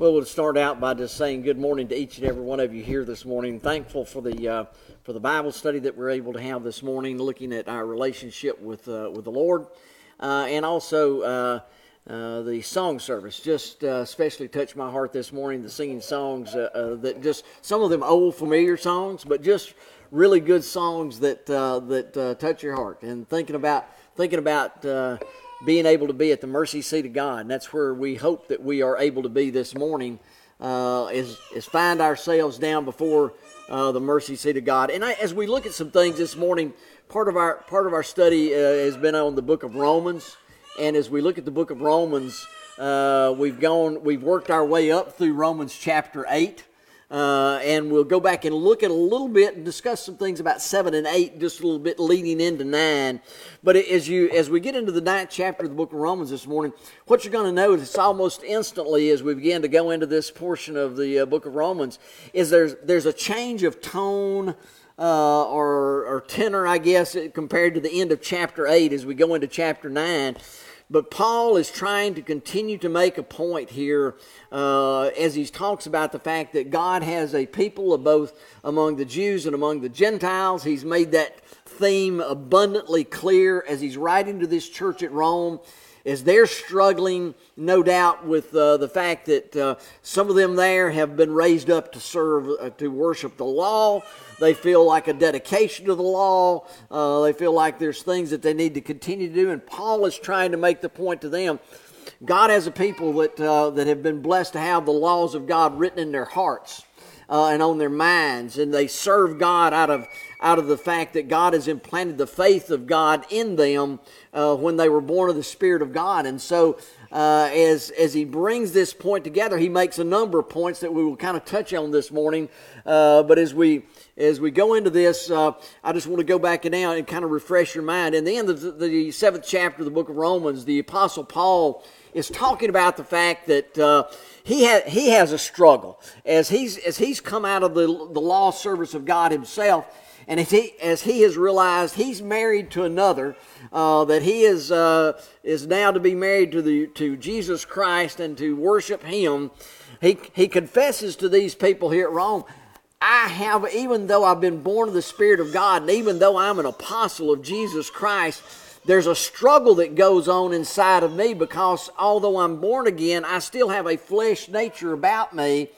Well, we'll start out by just saying good morning to each and every one of you here this morning. Thankful for the uh, for the Bible study that we're able to have this morning, looking at our relationship with uh, with the Lord, uh, and also uh, uh, the song service. Just uh, especially touched my heart this morning. The singing songs that just some of them old familiar songs, but just really good songs that that touch your heart. And thinking about thinking about being able to be at the mercy seat of God. And that's where we hope that we are able to be this morning, uh, is, is find ourselves down before uh, the mercy seat of God. And I, as we look at some things this morning, part of our, part of our study uh, has been on the book of Romans. And as we look at the book of Romans, uh, we've gone, we've worked our way up through Romans chapter 8. Uh, and we'll go back and look at a little bit and discuss some things about seven and eight, just a little bit leading into nine. But as you as we get into the ninth chapter of the book of Romans this morning, what you're going to notice almost instantly as we begin to go into this portion of the uh, book of Romans is there's there's a change of tone. Uh, or, or tenor, I guess, compared to the end of chapter 8 as we go into chapter 9. But Paul is trying to continue to make a point here uh, as he talks about the fact that God has a people of both among the Jews and among the Gentiles. He's made that theme abundantly clear as he's writing to this church at Rome as they're struggling, no doubt, with uh, the fact that uh, some of them there have been raised up to serve, uh, to worship the law. They feel like a dedication to the law. Uh, they feel like there's things that they need to continue to do. And Paul is trying to make the point to them God has a people that, uh, that have been blessed to have the laws of God written in their hearts uh, and on their minds, and they serve God out of out of the fact that God has implanted the faith of God in them uh, when they were born of the Spirit of God. And so, uh, as as he brings this point together, he makes a number of points that we will kind of touch on this morning. Uh, but as we as we go into this, uh, I just want to go back and now and kind of refresh your mind. In the end of the, the seventh chapter of the book of Romans, the Apostle Paul is talking about the fact that uh, he, ha- he has a struggle as he's, as he's come out of the, the law service of God himself. And as he, as he has realized he's married to another, uh, that he is, uh, is now to be married to, the, to Jesus Christ and to worship him, he, he confesses to these people here at Rome, I have, even though I've been born of the Spirit of God, and even though I'm an apostle of Jesus Christ, there's a struggle that goes on inside of me because although I'm born again, I still have a flesh nature about me.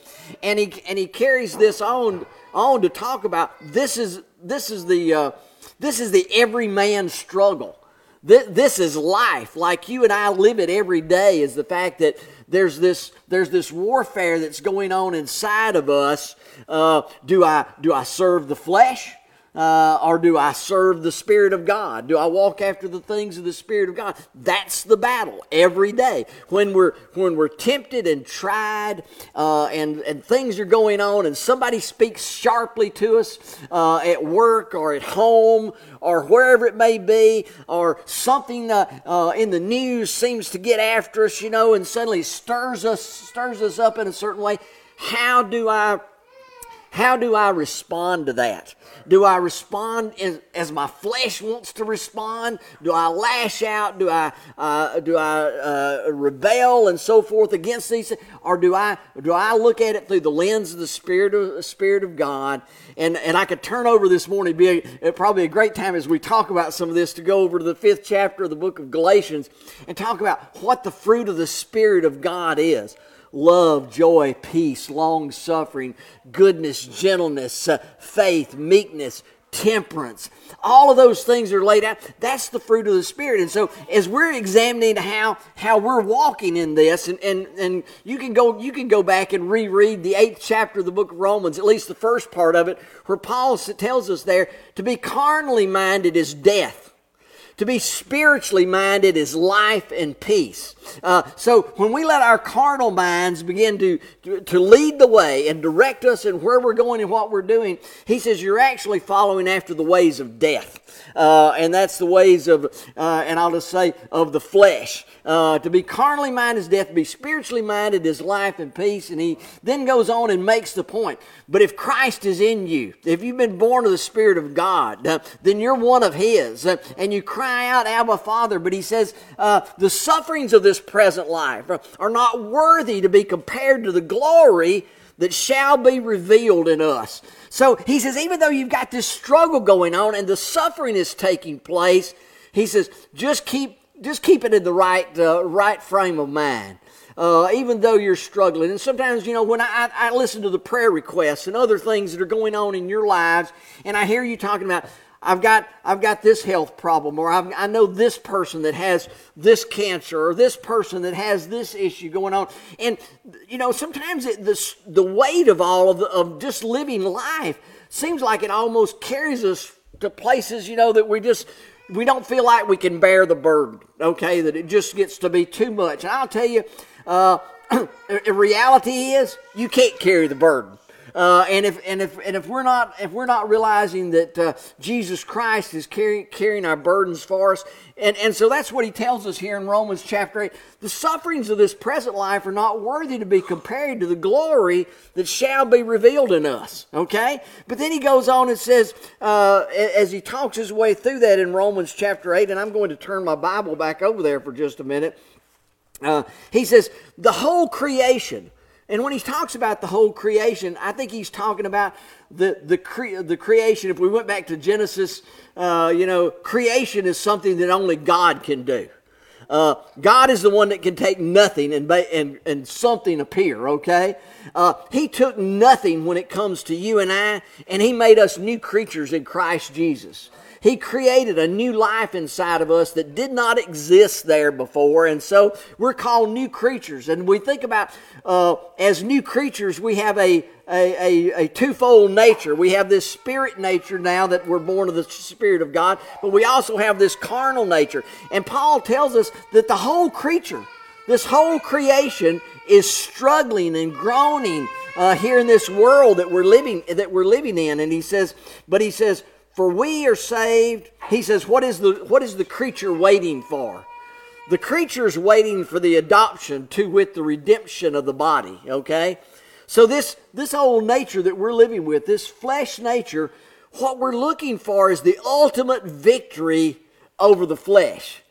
And he, and he carries this on, on to talk about this is, this is the, uh, this is the everyman struggle. This, this is life. Like you and I live it every day is the fact that there's this, there's this warfare that's going on inside of us. Uh, do I, do I serve the flesh? Uh, or do I serve the Spirit of God? Do I walk after the things of the Spirit of God? That's the battle every day. When we're when we're tempted and tried, uh, and and things are going on, and somebody speaks sharply to us uh, at work or at home or wherever it may be, or something uh, in the news seems to get after us, you know, and suddenly stirs us stirs us up in a certain way. How do I how do I respond to that? Do I respond as, as my flesh wants to respond? Do I lash out? Do I uh, do I uh, rebel and so forth against these? Or do I do I look at it through the lens of the Spirit of the Spirit of God? And and I could turn over this morning. Be a, probably a great time as we talk about some of this to go over to the fifth chapter of the book of Galatians and talk about what the fruit of the Spirit of God is love, joy, peace, long suffering, goodness, gentleness, uh, faith, meekness, temperance. All of those things are laid out. That's the fruit of the Spirit. And so as we're examining how, how we're walking in this, and, and, and you can go you can go back and reread the eighth chapter of the book of Romans, at least the first part of it, where Paul tells us there to be carnally minded is death to be spiritually minded is life and peace. Uh, so when we let our carnal minds begin to, to, to, lead the way and direct us in where we're going and what we're doing, he says you're actually following after the ways of death. Uh, and that's the ways of, uh, and I'll just say, of the flesh. Uh, to be carnally minded is death, to be spiritually minded is life and peace. And he then goes on and makes the point. But if Christ is in you, if you've been born of the Spirit of God, uh, then you're one of His, uh, and you cry cry out, Abba, Father. But he says, uh, the sufferings of this present life are, not worthy to be compared to the glory that shall be revealed in us. So he says, even though you've got this struggle going on and the suffering is taking place, he says, just keep, just keep it in the right, uh, right frame of mind. Uh, even though you're struggling. And sometimes, you know, when I, I listen to the prayer requests and other things that are going on in your lives, and I hear you talking about, I've got, I've got this health problem, or I've, i know this person that has this cancer, or this person that has this issue going on. And, you know, sometimes it, the, the weight of all of, the, of just living life seems like it almost carries us to places, you know, that we just, we don't feel like we can bear the burden, okay? That it just gets to be too much. And I'll tell you, uh, reality is you can't carry the burden. Uh, and if and if and if we're not if we're not realizing that uh, Jesus Christ is carrying carrying our burdens for us, and and so that's what he tells us here in Romans chapter eight. The sufferings of this present life are not worthy to be compared to the glory that shall be revealed in us. Okay, but then he goes on and says, uh, as he talks his way through that in Romans chapter eight, and I'm going to turn my Bible back over there for just a minute. Uh, he says the whole creation and when he talks about the whole creation, I think he's talking about the, the, cre- the creation. If we went back to Genesis, uh, you know, creation is something that only God can do. Uh, God is the one that can take nothing and, and, and something appear, okay? Uh, he took nothing when it comes to you and I, and He made us new creatures in Christ Jesus. He created a new life inside of us that did not exist there before. And so we're called new creatures. And we think about uh, as new creatures, we have a, a, a, a, twofold nature. We have this spirit nature now that we're born of the Spirit of God, but we also have this carnal nature. And Paul tells us that the whole creature, this whole creation, is struggling and groaning uh, here in this world that we're living that we're living in. And he says, but he says, for we are saved. He says, what is the, what is the creature waiting for? The creature is waiting for the adoption to with the redemption of the body, okay? So this, this old nature that we're living with, this flesh nature, what we're looking for is the ultimate victory over the flesh.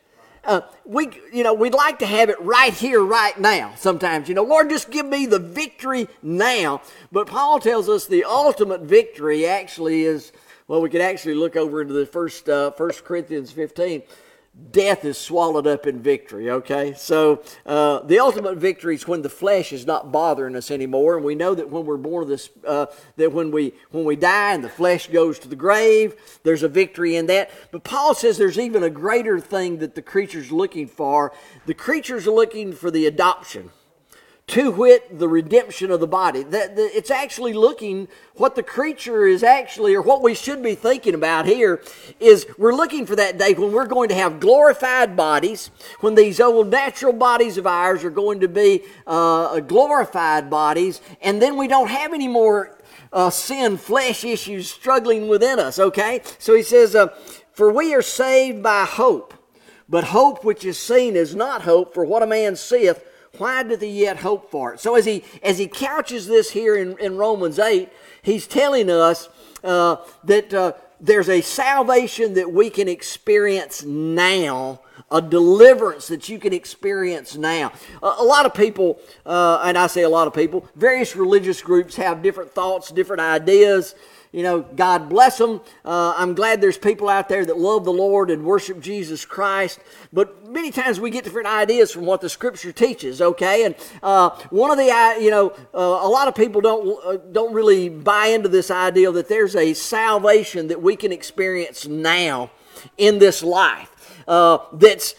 Uh, we, you know, we'd like to have it right here, right now. Sometimes, you know, Lord, just give me the victory now. But Paul tells us the ultimate victory actually is well, we could actually look over into the first uh, First Corinthians 15. Death is swallowed up in victory. Okay, so uh, the ultimate victory is when the flesh is not bothering us anymore, and we know that when we're born of this, uh, that when we when we die and the flesh goes to the grave, there's a victory in that. But Paul says there's even a greater thing that the creature's looking for. The creature's looking for the adoption to wit the redemption of the body. That it's actually looking what the creature is actually or what we should be thinking about here is we're looking for that day when we're going to have glorified bodies when these old natural bodies of ours are going to be uh, glorified bodies and then we don't have any more uh, sin flesh issues struggling within us okay? So he says uh, for we are saved by hope but hope which is seen is not hope for what a man seeth why doth he yet hope for it? So as he as he couches this here in, in Romans 8, he's telling us uh, that uh, there's a salvation that we can experience now, a deliverance that you can experience now. A, a lot of people, uh, and I say a lot of people, various religious groups have different thoughts, different ideas you know, God bless them. Uh, I'm glad there's people out there that love the Lord and worship Jesus Christ. But many times we get different ideas from what the Scripture teaches. Okay, and uh, one of the, uh, you know, uh, a lot of people don't uh, don't really buy into this idea that there's a salvation that we can experience now in this life. Uh, that's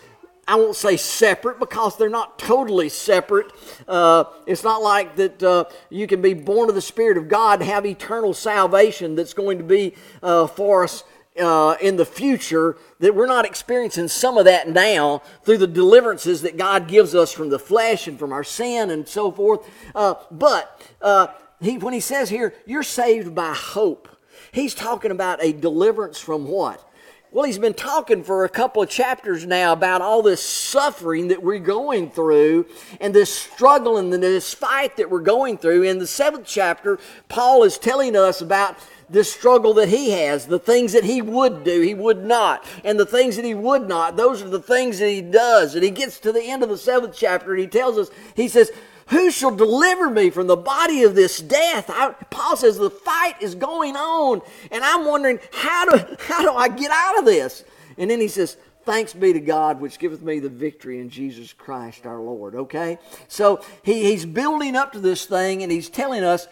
I won't say separate because they're not totally separate. Uh, it's not like that uh, you can be born of the Spirit of God, have eternal salvation that's going to be uh, for us uh, in the future, that we're not experiencing some of that now through the deliverances that God gives us from the flesh and from our sin and so forth. Uh, but uh, he, when he says here, you're saved by hope, he's talking about a deliverance from what? Well, he's been talking for a couple of chapters now about all this suffering that we're going through and this struggle and this fight that we're going through. In the seventh chapter, Paul is telling us about this struggle that he has, the things that he would do, he would not, and the things that he would not, those are the things that he does. And he gets to the end of the seventh chapter and he tells us, he says, who shall deliver me from the body of this death? I, Paul says the fight is going on, and I'm wondering how do how do I get out of this? And then he says, Thanks be to God which giveth me the victory in Jesus Christ our Lord. Okay? So he, he's building up to this thing and he's telling us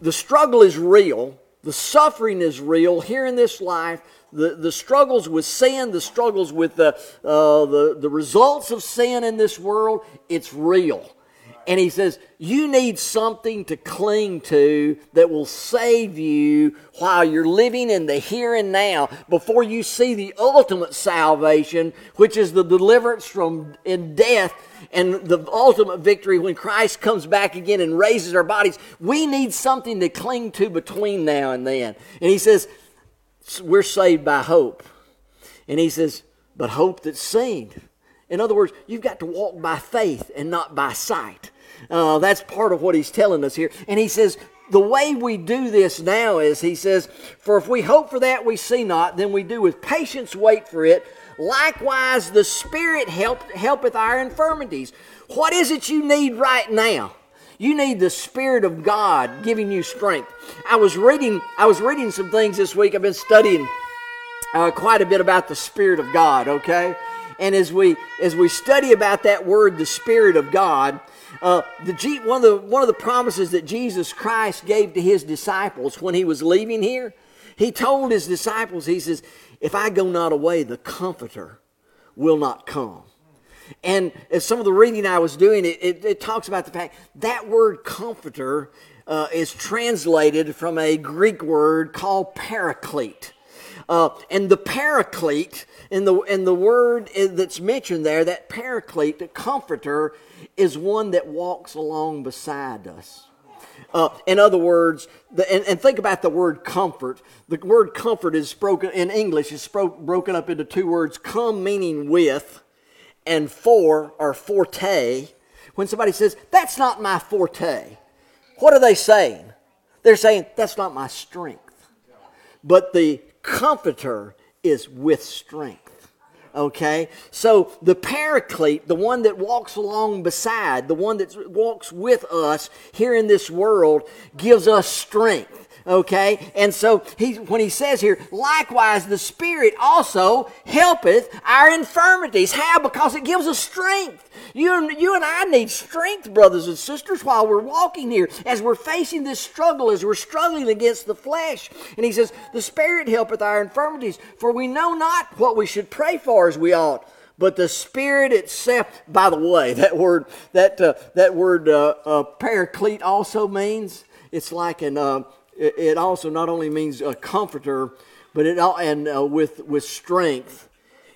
the struggle is real, the suffering is real here in this life. The, the struggles with sin, the struggles with the, uh, the, the results of sin in this world, it's real. And he says, You need something to cling to that will save you while you're living in the here and now before you see the ultimate salvation, which is the deliverance from in death and the ultimate victory when Christ comes back again and raises our bodies. We need something to cling to between now and then. And he says, We're saved by hope. And he says, But hope that's seen. In other words, you've got to walk by faith and not by sight. Uh, that's part of what he's telling us here. And he says, the way we do this now is, he says, For if we hope for that we see not, then we do with patience wait for it. Likewise, the Spirit help, helpeth our infirmities. What is it you need right now? You need the Spirit of God giving you strength. I was reading, I was reading some things this week. I've been studying uh, quite a bit about the Spirit of God, okay? And as we as we study about that word, the Spirit of God, uh, the one, of the, one of the promises that Jesus Christ gave to his disciples when he was leaving here, he told his disciples, he says, If I go not away, the Comforter will not come. And as some of the reading I was doing, it, it, it talks about the fact that word comforter uh, is translated from a Greek word called paraclete. Uh, and the paraclete, in the, in the word that's mentioned there, that paraclete, the comforter, is one that walks along beside us. Uh, in other words, the, and, and, think about the word comfort. The word comfort is broken in English is bro- broken up into two words: come meaning with, and for or forte. When somebody says that's not my forte, what are they saying? They're saying that's not my strength. But the comforter is with strength. Okay? So the paraclete, the one that walks along beside, the one that walks with us here in this world, gives us strength. Okay? And so he, when he says here, likewise the Spirit also helpeth our infirmities. How? Because it gives us strength. You and, you and I need strength, brothers and sisters, while we're walking here, as we're facing this struggle, as we're struggling against the flesh. And he says, The Spirit helpeth our infirmities, for we know not what we should pray for as we ought but the spirit itself by the way that word that uh, that word uh, uh, paraclete also means it's like an uh, it also not only means a comforter, but it and uh, with with strength.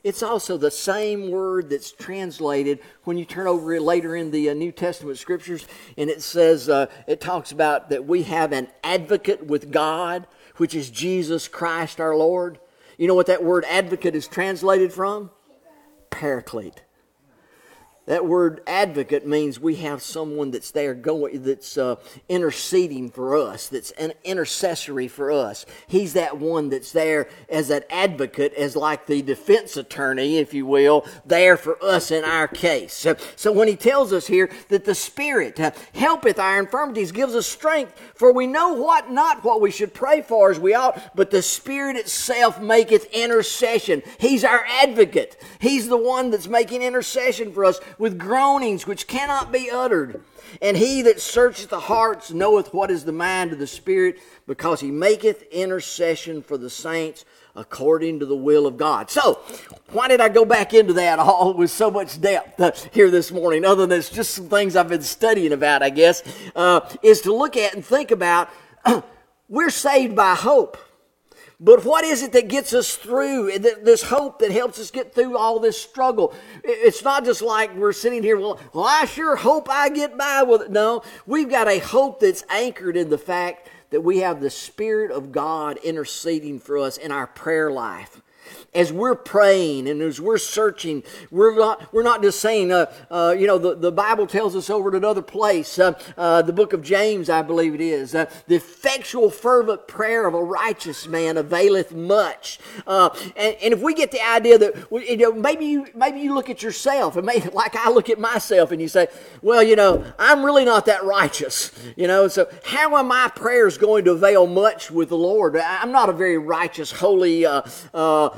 It's also the same word that's translated when you turn over later in the uh, New Testament scriptures, and it says uh, it talks about that we have an advocate with God, which is Jesus Christ our Lord. You know what that word advocate is translated from? Paraclete. That word advocate means we have someone that's there going, that's uh, interceding for us, that's an intercessory for us. He's that one that's there as an advocate, as like the defense attorney, if you will, there for us in our case. So, so when he tells us here that the Spirit uh, helpeth our infirmities, gives us strength, for we know what not what we should pray for as we ought, but the Spirit itself maketh intercession. He's our advocate. He's the one that's making intercession for us with groanings which cannot be uttered. And he that searcheth the hearts knoweth what is the mind of the Spirit, because he maketh intercession for the saints according to the will of God. So, why did I go back into that all with so much depth uh, here this morning? Other than it's just some things I've been studying about, I guess, uh, is to look at and think about uh, we're saved by hope. But what is it that gets us through this hope that helps us get through all this struggle? It's not just like we're sitting here, well, well I sure hope I get by with it. No, we've got a hope that's anchored in the fact that we have the Spirit of God interceding for us in our prayer life. As we're praying and as we're searching, we're not, we're not just saying, uh, uh, you know, the, the Bible tells us over at another place, uh, uh the book of James, I believe it is, uh, the effectual, fervent prayer of a righteous man availeth much. Uh, and, and, if we get the idea that, you know, maybe you, maybe you look at yourself, and maybe like I look at myself, and you say, well, you know, I'm really not that righteous, you know, so how are my prayers going to avail much with the Lord? I'm not a very righteous, holy,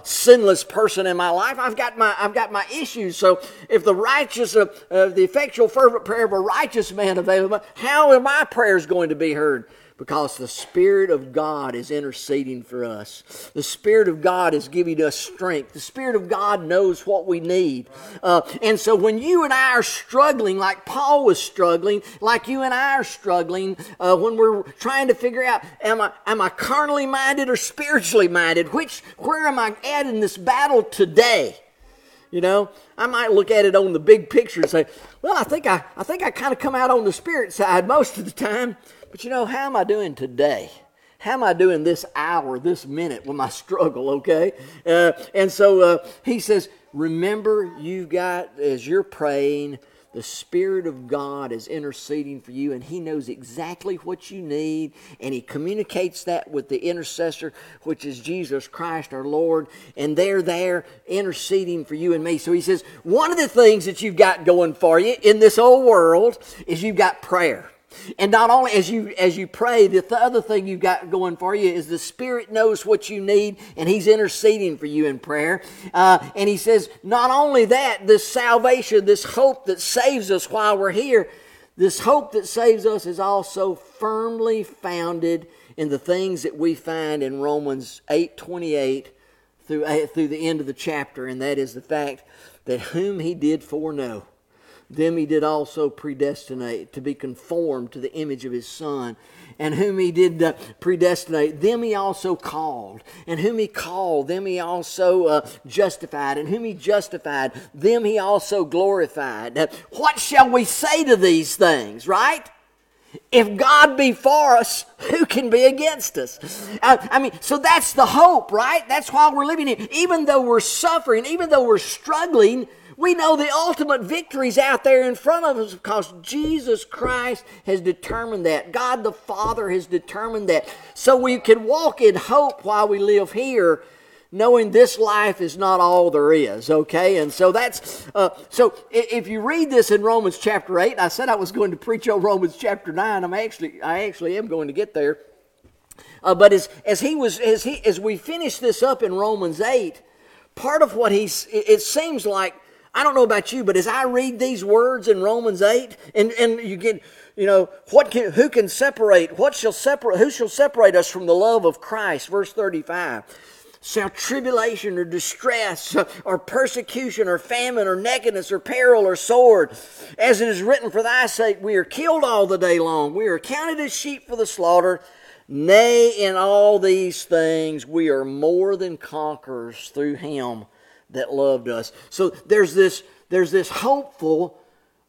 sinless person in my life. I've got my I've got my issues. So if the righteous, uh, uh, the effectual fervent prayer of a righteous man available, how are my prayers going to be heard? Because the Spirit of God is interceding for us. The Spirit of God is giving us strength. The Spirit of God knows what we need. Uh, and so when you and I are struggling, like Paul was struggling, like you and I are struggling, uh, when we're trying to figure out, am I, am I carnally minded or spiritually minded? Which, where am I at in this battle today? You know, I might look at it on the big picture and say, well, I think I, I think I kind of come out on the spirit side most of the time. But you know, how am I doing today? How am I doing this hour, this minute with my struggle, okay? Uh, and so uh, he says, Remember, you've got, as you're praying, the Spirit of God is interceding for you, and He knows exactly what you need, and He communicates that with the intercessor, which is Jesus Christ our Lord, and they're there interceding for you and me. So He says, one of the things that you've got going for you in this old world is you've got prayer. And not only as you as you pray, the th- other thing you've got going for you is the Spirit knows what you need, and He's interceding for you in prayer. Uh, and He says, not only that, this salvation, this hope that saves us while we're here, this hope that saves us is also firmly founded in the things that we find in Romans eight twenty eight through through the end of the chapter, and that is the fact that whom He did foreknow them he did also predestinate to be conformed to the image of his son. And whom he did uh, predestinate, them he also called. And whom he called, them he also uh, justified. And whom he justified, them he also glorified. Now, what shall we say to these things, right? If God be for us, who can be against us? Uh, I mean, so that's the hope, right? That's why we're living here. Even though we're suffering, even though we're struggling, we know the ultimate victory's out there in front of us because Jesus Christ has determined that. God the Father has determined that. So we can walk in hope while we live here knowing this life is not all there is okay and so that's uh, so if you read this in romans chapter 8 i said i was going to preach on romans chapter 9 i'm actually i actually am going to get there uh, but as, as he was as he as we finish this up in romans 8 part of what he's it seems like I don't know about you, but as I read these words in Romans 8, and, and you get, you know, what can, who can separate, what shall separate, who shall separate us from the love of Christ? Verse 35. Shall tribulation or distress or persecution or famine or nakedness or peril or sword, as it is written, for thy sake we are killed all the day long. We are counted as sheep for the slaughter. Nay, in all these things we are more than conquerors through him that loved us. So there's this, there's this hopeful,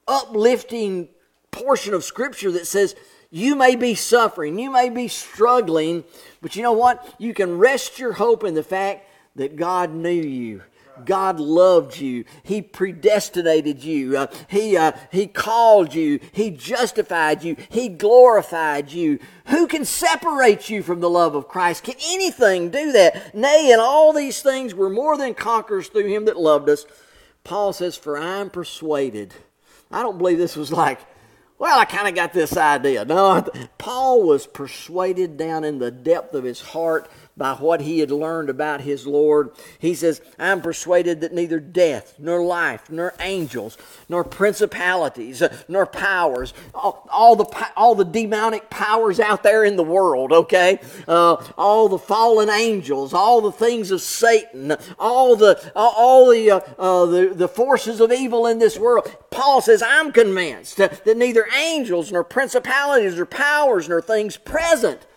uplifting portion of Scripture that says, you may be suffering, you may be struggling, but you know what? You can rest your hope in the fact that God knew you. God loved you. He predestinated you. Uh, he, uh, he called you. He justified you. He glorified you. Who can separate you from the love of Christ? Can anything do that? Nay, in all these things we're more than conquerors through him that loved us. Paul says, For I am persuaded. I don't believe this was like, well, I kind of got this idea. No, Paul was persuaded down in the depth of his heart by what he had learned about his Lord. He says, I'm persuaded that neither death, nor life, nor angels, nor principalities, uh, nor powers, all, all, the, all the demonic powers out there in the world, okay? Uh, all the fallen angels, all the things of Satan, all the, all the, uh, uh, the, the forces of evil in this world. Paul says, I'm convinced that neither angels, nor principalities, nor powers, nor things present,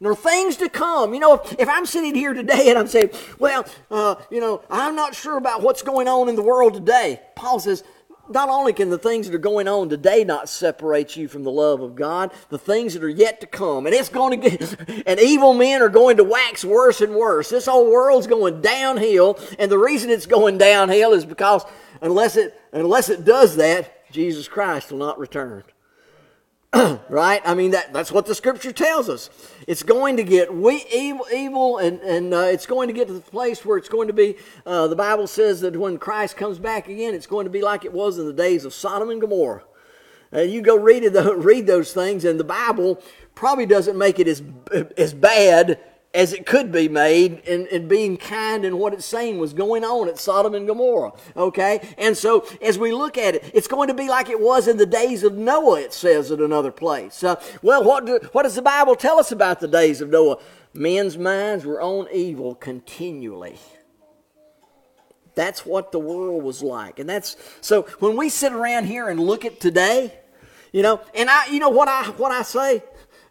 nor things to come. You know, if, if I'm sitting here today and I'm saying, well, uh, you know, I'm not sure about what's going on in the world today, Paul says, not only can the things that are going on today not separate you from the love of God, the things that are yet to come, and it's going to get, and evil men are going to wax worse and worse. This whole world's going downhill, and the reason it's going downhill is because unless it, unless it does that, Jesus Christ will not return. right? I mean, that, that's what the scripture tells us. It's going to get we, evil, evil and, and uh, it's going to get to the place where it's going to be, uh, the Bible says that when Christ comes back again, it's going to be like it was in the days of Sodom and Gomorrah. Uh, you go read, it, read those things, and the Bible probably doesn't make it as, as bad as it could be made and, and being kind in what it's saying was going on at Sodom and Gomorrah. Okay? And so as we look at it, it's going to be like it was in the days of Noah, it says at another place. Uh, well, what, do, what does the Bible tell us about the days of Noah? Men's minds were on evil continually. That's what the world was like. And that's so when we sit around here and look at today, you know, and I you know what I what I say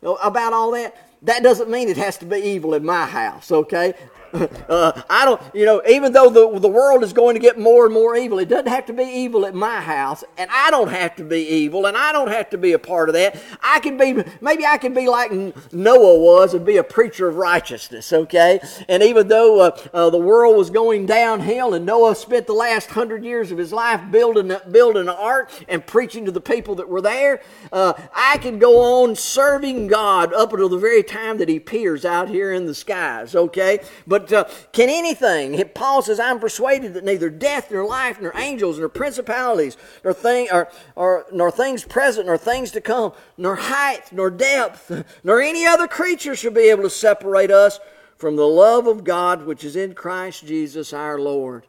about all that? That doesn't mean it has to be evil in my house, okay? Uh, I don't, you know, even though the, the world is going to get more and more evil, it doesn't have to be evil at my house, and I don't have to be evil, and I don't have to be a part of that. I can be, maybe I can be like Noah was and be a preacher of righteousness, okay? And even though uh, uh, the world was going downhill, and Noah spent the last hundred years of his life building, building an ark and preaching to the people that were there, uh, I can go on serving God up until the very time that He peers out here in the skies, okay? But uh, can anything? Paul says, I'm persuaded that neither death, nor life, nor angels, nor principalities, nor, thing, or, or, nor things present, nor things to come, nor height, nor depth, nor any other creature shall be able to separate us from the love of God which is in Christ Jesus our Lord.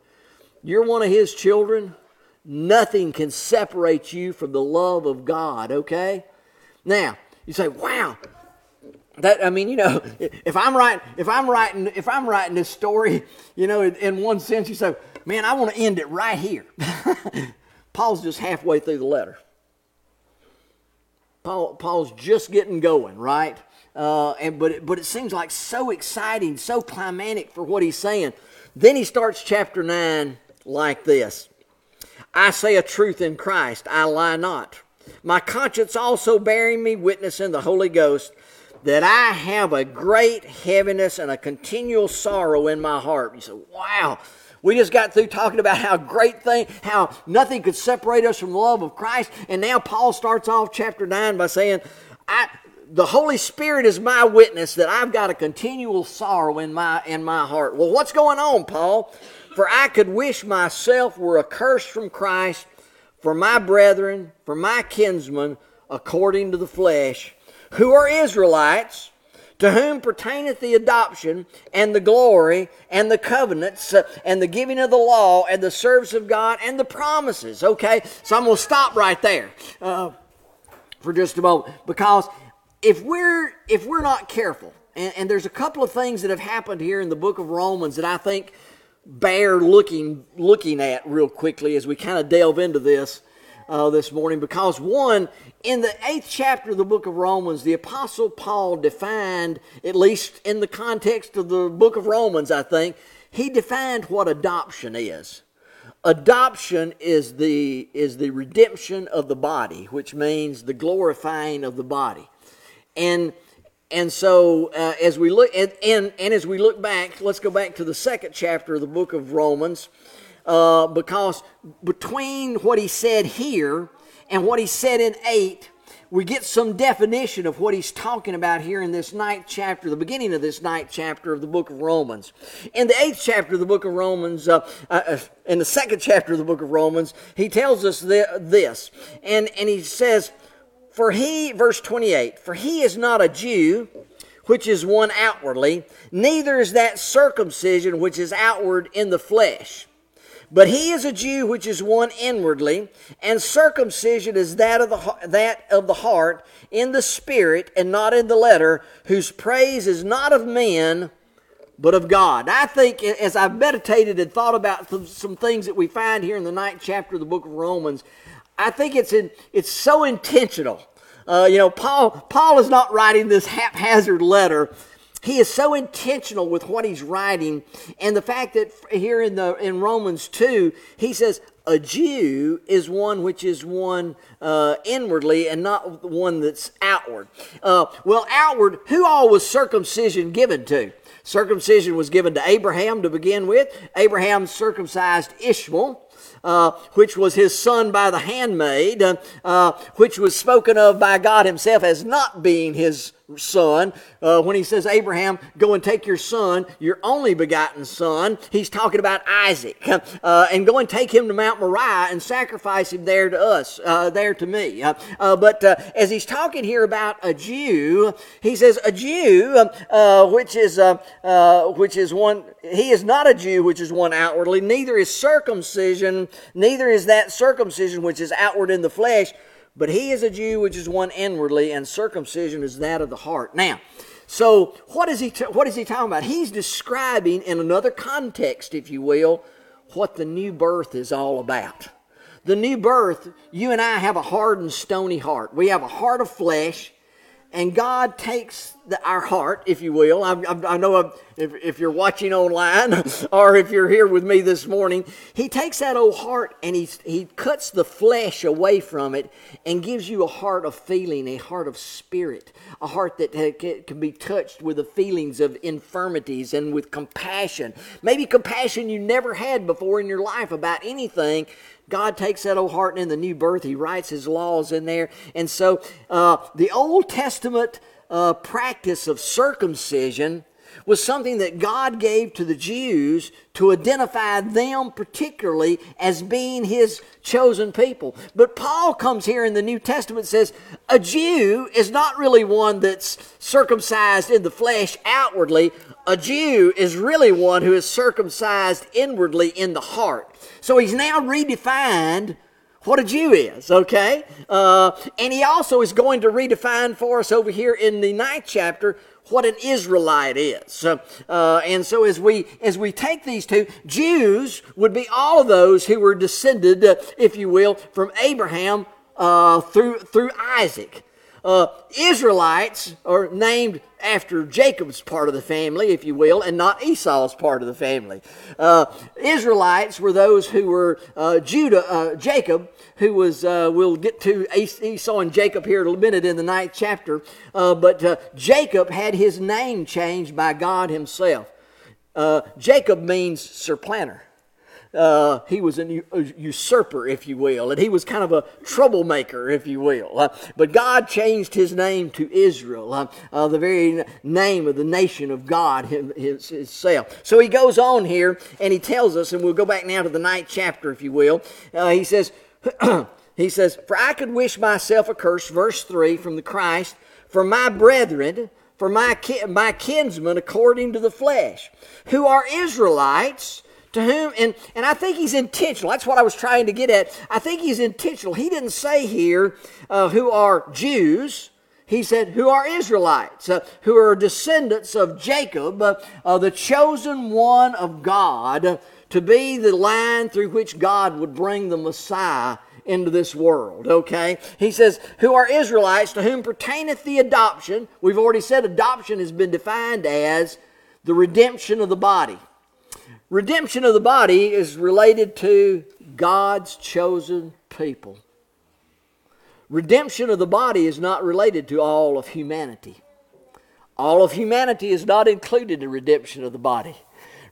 You're one of His children. Nothing can separate you from the love of God, okay? Now, you say, wow, that I mean, you know, if I'm writing, if I'm writing, if I'm writing this story, you know, in, in one sense, you say, "Man, I want to end it right here." Paul's just halfway through the letter. Paul, Paul's just getting going, right? Uh, and but it, but it seems like so exciting, so climatic for what he's saying. Then he starts chapter nine like this: "I say a truth in Christ; I lie not. My conscience also bearing me witness in the Holy Ghost." That I have a great heaviness and a continual sorrow in my heart. You say, wow. We just got through talking about how great thing, how nothing could separate us from the love of Christ. And now Paul starts off chapter 9 by saying, I, the Holy Spirit is my witness that I've got a continual sorrow in my, in my heart. Well, what's going on, Paul? For I could wish myself were accursed from Christ for my brethren, for my kinsmen, according to the flesh who are Israelites, to whom pertaineth the adoption and the glory and the covenants and the giving of the law and the service of God and the promises. Okay, so I'm going to stop right there uh, for just a moment because if we're if we're not careful, and, and there's a couple of things that have happened here in the book of Romans that I think bear looking looking at real quickly as we kind of delve into this uh, this morning because one in the eighth chapter of the book of Romans, the Apostle Paul defined, at least in the context of the book of Romans, I think, he defined what adoption is. Adoption is the, is the redemption of the body, which means the glorifying of the body. And, and so uh, as we look, and, and, and as we look back, let's go back to the second chapter of the book of Romans, uh, because between what he said here and what he said in 8, we get some definition of what he's talking about here in this ninth chapter, the beginning of this ninth chapter of the book of Romans. In the eighth chapter of the book of Romans, uh, uh, uh in the second chapter of the book of Romans, he tells us this, and, and he says, For he, verse 28, for he is not a Jew, which is one outwardly, neither is that circumcision which is outward in the flesh but he is a Jew which is one inwardly, and circumcision is that of the, that of the heart in the spirit and not in the letter, whose praise is not of men, but of God. I think as I've meditated and thought about some things that we find here in the ninth chapter of the book of Romans, I think it's in, it's so intentional. Uh, you know, Paul Paul is not writing this haphazard letter he is so intentional with what he's writing, and the fact that here in the in Romans two, he says a Jew is one which is one uh, inwardly and not one that's outward. Uh, well, outward, who all was circumcision given to? Circumcision was given to Abraham to begin with. Abraham circumcised Ishmael. Uh, which was his son by the handmaid, uh, uh, which was spoken of by God himself as not being his son. Uh, when he says, Abraham, go and take your son, your only begotten son, he's talking about Isaac. Uh, and go and take him to Mount Moriah and sacrifice him there to us, uh, there to me. Uh, uh, but uh, as he's talking here about a Jew, he says, a Jew, which is which is one, he is not a Jew, which is one outwardly, neither is circumcision, neither is that circumcision which is outward in the flesh but he is a Jew which is one inwardly, and circumcision is that of the heart. Now, so what is he? T- what is he talking about? He's describing in another context, if you will, what the new birth is all about. The new birth, you and I have a hard and stony heart. We have a heart of flesh, and God takes the, our heart, if you will. I, I, I know if, if, you're watching online or if you're here with me this morning, He takes that old heart and he, he cuts the flesh away from it and gives you a heart of feeling, a heart of spirit, a heart that can be touched with the feelings of infirmities and with compassion. Maybe compassion you never had before in your life about anything God takes that old heart and in the new birth, He writes His laws in there. And so uh, the Old Testament uh, practice of circumcision was something that God gave to the Jews to identify them particularly as being his chosen people. But Paul comes here in the New Testament says a Jew is not really one that's circumcised in the flesh outwardly. A Jew is really one who is circumcised inwardly in the heart. So he's now redefined what a Jew is, okay? Uh, and he also is going to redefine for us over here in the ninth chapter what an Israelite is. Uh, and so as we as we take these two, Jews would be all of those who were descended, uh, if you will, from Abraham uh, through through Isaac. Uh, Israelites are named after Jacob's part of the family, if you will, and not Esau's part of the family. Uh, Israelites were those who were uh, Judah, uh, Jacob, who was, uh, we'll get to Esau and Jacob here in a little minute in the ninth chapter, uh, but Jacob had his name changed by God himself. Jacob means supplanter uh, he was a usurper, if you will, and he was kind of a troublemaker, if you will. Uh, but God changed his name to Israel, uh, uh the very name of the nation of God himself. So he goes on here and he tells us, and we'll go back now to the ninth chapter, if you will. Uh, he says, he says, For I could wish myself a curse, verse 3 from the Christ, for my brethren, for my, my kinsmen according to the flesh, who are Israelites to whom, and, and I think he's intentional. That's what I was trying to get at. I think he's intentional. He didn't say here uh, who are Jews. He said, who are Israelites, uh, who are descendants of Jacob, uh, uh the chosen one of God, to be the line through which God would bring the Messiah into this world, okay? He says, Who are Israelites to whom pertaineth the adoption. We've already said adoption has been defined as the redemption of the body. Redemption of the body is related to God's chosen people. Redemption of the body is not related to all of humanity. All of humanity is not included in redemption of the body.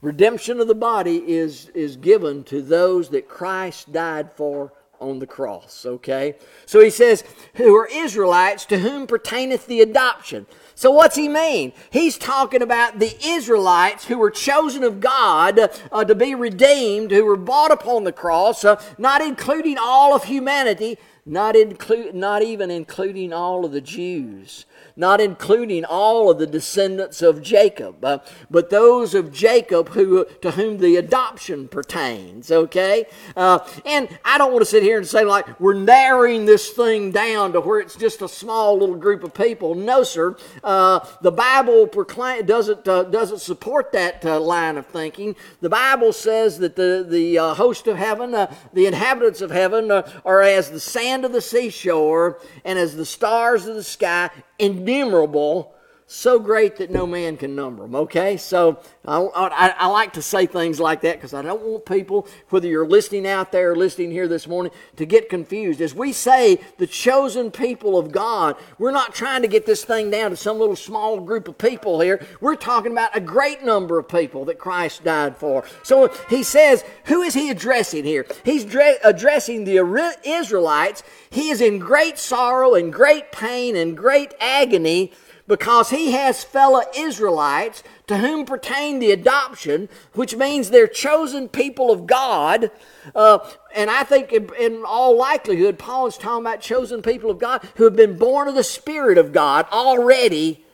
Redemption of the body is, is given to those that Christ died for on the cross, okay? So he says, who are Israelites to whom pertaineth the adoption. So what's he mean? He's talking about the Israelites who were chosen of God uh, to be redeemed, who were bought upon the cross, uh, not including all of humanity, not, include, not even including all of the Jews not including all of the descendants of Jacob, uh, but those of Jacob who, to whom the adoption pertains, okay? Uh, and I don't want to sit here and say, like, we're narrowing this thing down to where it's just a small little group of people. No, sir. Uh, the Bible proclaim, doesn't, uh, doesn't support that uh, line of thinking. The Bible says that the, the uh, host of heaven, the inhabitants of heaven, are as the sand of the seashore and as the stars of the sky innumerable so great that no man can number them. Okay, so I, I, I like to say things like that because I don't want people, whether you're listening out there or listening here this morning, to get confused. As we say, the chosen people of God, we're not trying to get this thing down to some little small group of people here. We're talking about a great number of people that Christ died for. So he says, who is he addressing here? He's dre- addressing the Israelites. He is in great sorrow and great pain and great agony because he has fellow Israelites to whom pertain the adoption, which means they're chosen people of God. Uh, and I think, in, in, all likelihood, Paul is talking about chosen people of God who have been born of the Spirit of God already,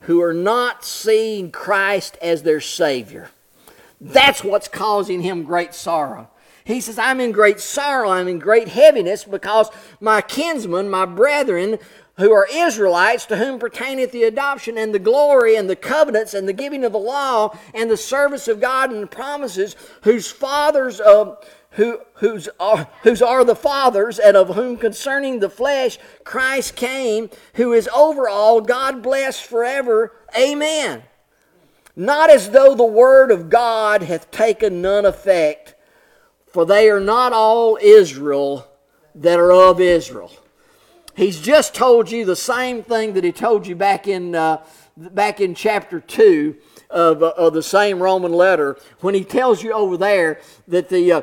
who are not seeing Christ as their Savior. That's what's causing him great sorrow. He says, I'm in great sorrow, I'm in great heaviness because my kinsmen, my brethren, who are Israelites, to whom pertaineth the adoption and the glory and the covenants and the giving of the law and the service of God and the promises, whose fathers uh, who, whose, are, whose are the fathers, and of whom concerning the flesh Christ came, who is over all, God blessed forever. Amen. Not as though the word of God hath taken none effect, for they are not all Israel that are of Israel. He's just told you the same thing that he told you back in, uh, back in chapter 2 of, uh, of the same Roman letter when he tells you over there that the, uh,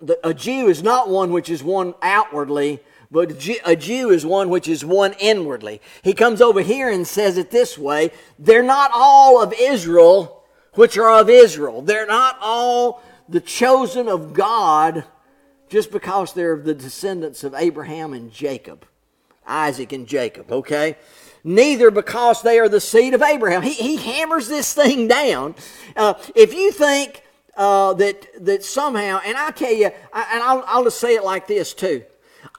the, a Jew is not one which is one outwardly, but a Jew is one which is one inwardly. He comes over here and says it this way they're not all of Israel which are of Israel. They're not all the chosen of God just because they're the descendants of Abraham and Jacob. Isaac and Jacob, okay? Neither because they are the seed of Abraham. He, he hammers this thing down. Uh, if you think uh, that, that somehow, and I tell you, I, and I'll, I'll just say it like this too.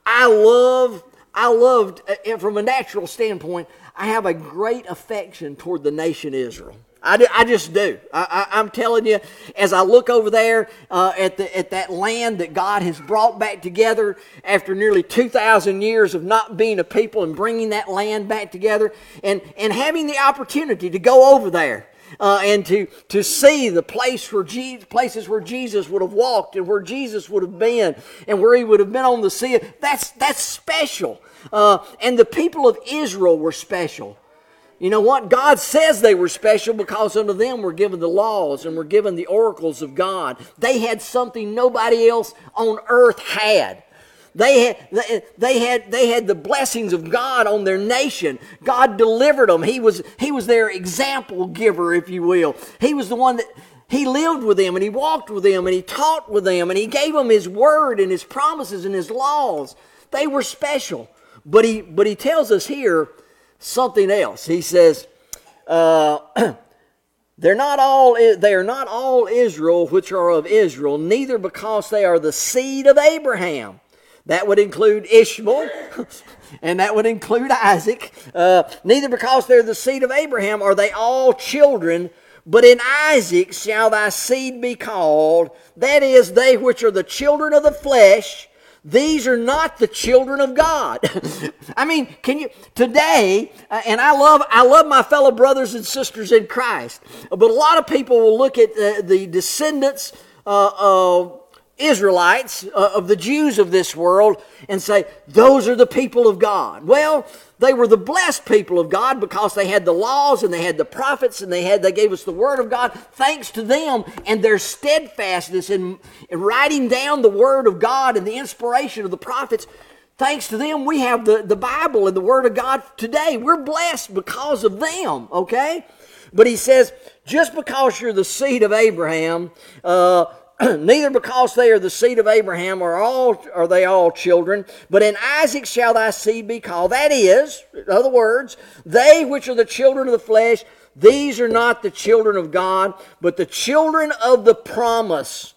I love, I loved, uh, from a natural standpoint, I have a great affection toward the nation Israel. I, do, I just do. I, am telling you, as I look over there uh, at, the, at that land that God has brought back together after nearly 2,000 years of not being a people and bringing that land back together and, and having the opportunity to go over there. Uh, and to, to see the place where Jesus, places where Jesus would have walked and where Jesus would have been and where he would have been on the sea. That's, that's special. Uh, and the people of Israel were special. You know what? God says they were special because unto them were given the laws and were given the oracles of God. They had something nobody else on earth had. They had, they had, they had the blessings of God on their nation. God delivered them. He was, he was their example giver, if you will. He was the one that he lived with them and he walked with them and he taught with them and he gave them his word and his promises and his laws. They were special. But he, but he tells us here something else. He says, uh, they're not all they are not all Israel which are of Israel, neither because they are the seed of Abraham. That would include Ishmael, and that would include Isaac. Uh, neither because they're the seed of Abraham are they all children, but in Isaac shall thy seed be called. That is, they which are the children of the flesh these are not the children of God. I mean, can you today? Uh, and I love I love my fellow brothers and sisters in Christ, but a lot of people will look at uh, the descendants uh, of Israelites uh, of the Jews of this world and say those are the people of God. Well, they were the blessed people of God because they had the laws and they had the prophets and they had they gave us the word of God. Thanks to them and their steadfastness in, in writing down the word of God and the inspiration of the prophets, thanks to them, we have the, the Bible and the Word of God today. We're blessed because of them, okay? But he says, just because you're the seed of Abraham, uh, neither because they are the seed of Abraham are all are they all children, but in Isaac shall thy seed be called. That is, in other words, they which are the children of the flesh, these are not the children of God, but the children of the promise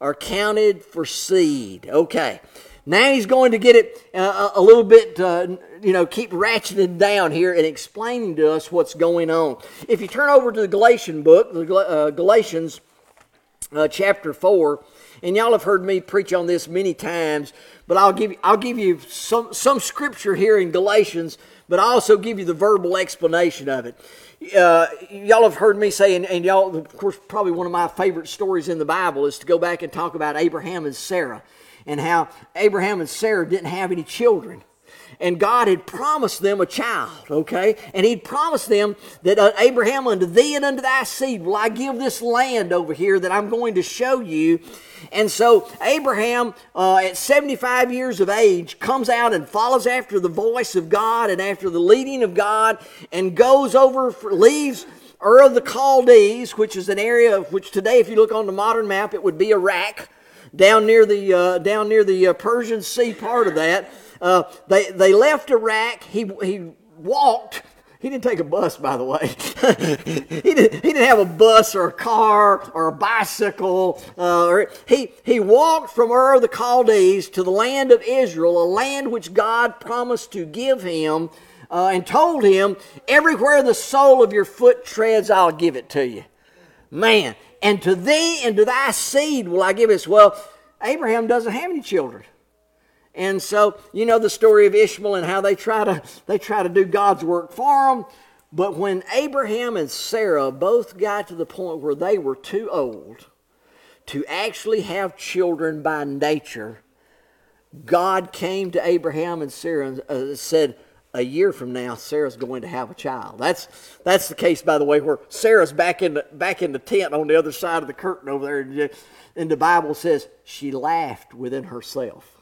are counted for seed. Okay. Now he's going to get it uh, a little bit, uh, you know, keep ratcheting down here and explaining to us what's going on. If you turn over to the Galatian book, the uh, Galatians uh, chapter 4, And y'all have heard me preach on this many times, but I'll give you, I'll give you some, some scripture here in Galatians, but I'll also give you the verbal explanation of it. Uh, y'all have heard me say, and, and y'all, of course, probably one of my favorite stories in the Bible is to go back and talk about Abraham and Sarah and how Abraham and Sarah didn't have any children and God had promised them a child, okay? And He'd promised them that uh, Abraham, unto thee and unto thy seed will I give this land over here that I'm going to show you. And so Abraham, uh, at 75 years of age, comes out and follows after the voice of God and after the leading of God and goes over, for, leaves Ur of the Chaldees, which is an area of which today, if you look on the modern map, it would be Iraq, down near the, uh, down near the uh, Persian Sea part of that. Uh, they, they left Iraq. He, he walked. He didn't take a bus, by the way. he, didn't, he didn't have a bus or a car or a bicycle. Uh, or, he, he walked from Ur of the Chaldees to the land of Israel, a land which God promised to give him, uh, and told him, Everywhere the sole of your foot treads, I'll give it to you. Man, and to thee and to thy seed will I give it. Well, Abraham doesn't have any children. And so, you know the story of Ishmael and how they try to they try to do God's work for them. But when Abraham and Sarah both got to the point where they were too old to actually have children by nature, God came to Abraham and Sarah and uh, said, a year from now, Sarah's going to have a child. That's that's the case, by the way, where Sarah's back in the back in the tent on the other side of the curtain over there, and the Bible says she laughed within herself.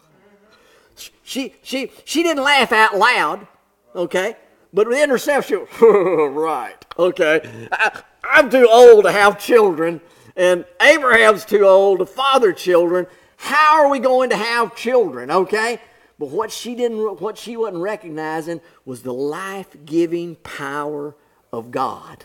She, she, she didn't laugh out loud, okay? But within herself, she right, okay. I, I'm too old to have children, and Abraham's too old to father children. How are we going to have children, okay? But what she didn't, what she wasn't recognizing was the life-giving power of God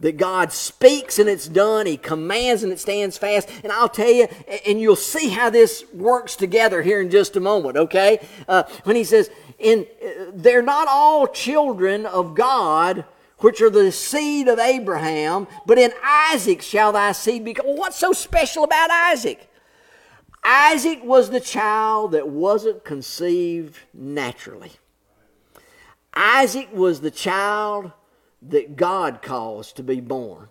that God speaks and it's done. He commands and it stands fast. And I'll tell you, and you'll see how this works together here in just a moment, okay? Uh, when he says, in, uh, they're not all children of God, which are the seed of Abraham, but in Isaac shall thy seed be. Well, what's so special about Isaac? Isaac was the child that wasn't conceived naturally. Isaac was the child that God caused to be born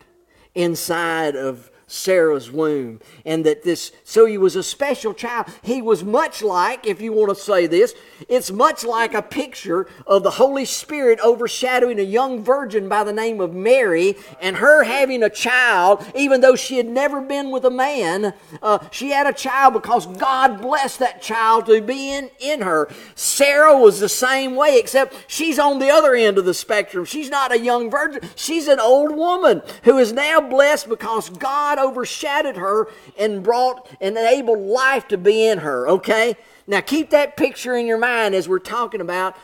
inside of Sarah's womb. And that this, so he was a special child. He was much like, if you want to say this, it's much like a picture of the Holy Spirit overshadowing a young virgin by the name of Mary and her having a child, even though she had never been with a man. Uh, she had a child because God blessed that child to be in, in her. Sarah was the same way, except she's on the other end of the spectrum. She's not a young virgin, she's an old woman who is now blessed because God overshadowed her and brought and enabled life to be in her, okay? Now keep that picture in your mind as we're talking about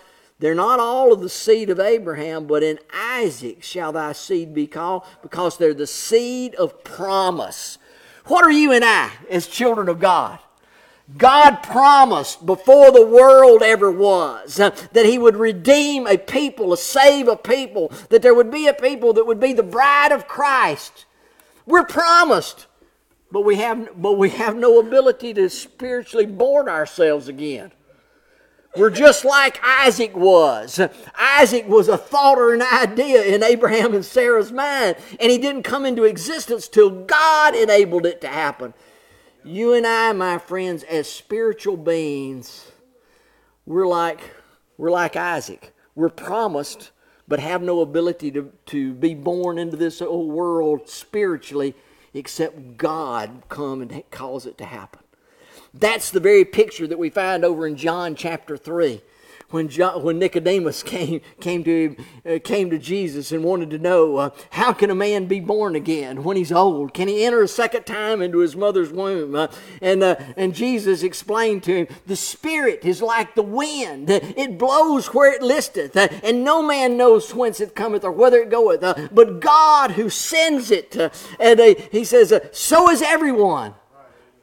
they're not all of the seed of Abraham, but in Isaac shall thy seed be called, because they're the seed of promise. What are you and I as children of God? God promised before the world ever was uh, that He would redeem a people, a save a people, that there would be a people that would be the bride of Christ. We're promised, but we have, but we have no ability to spiritually born ourselves again. We're just like Isaac was. Isaac was a thought or an idea in Abraham and Sarah's mind, and he didn't come into existence till God enabled it to happen. You and I, my friends, as spiritual beings, we're like we're like Isaac. We're promised but have no ability to, to be born into this old world spiritually except God come and cause it to happen. That's the very picture that we find over in John chapter 3 when, John, when Nicodemus came, came, to, uh, came to Jesus and wanted to know uh, how can a man be born again when he's old? Can he enter a second time into his mother's womb? Uh, and, uh, and Jesus explained to him, The Spirit is like the wind, it blows where it listeth, uh, and no man knows whence it cometh or whither it goeth, uh, but God who sends it. and he says, So is everyone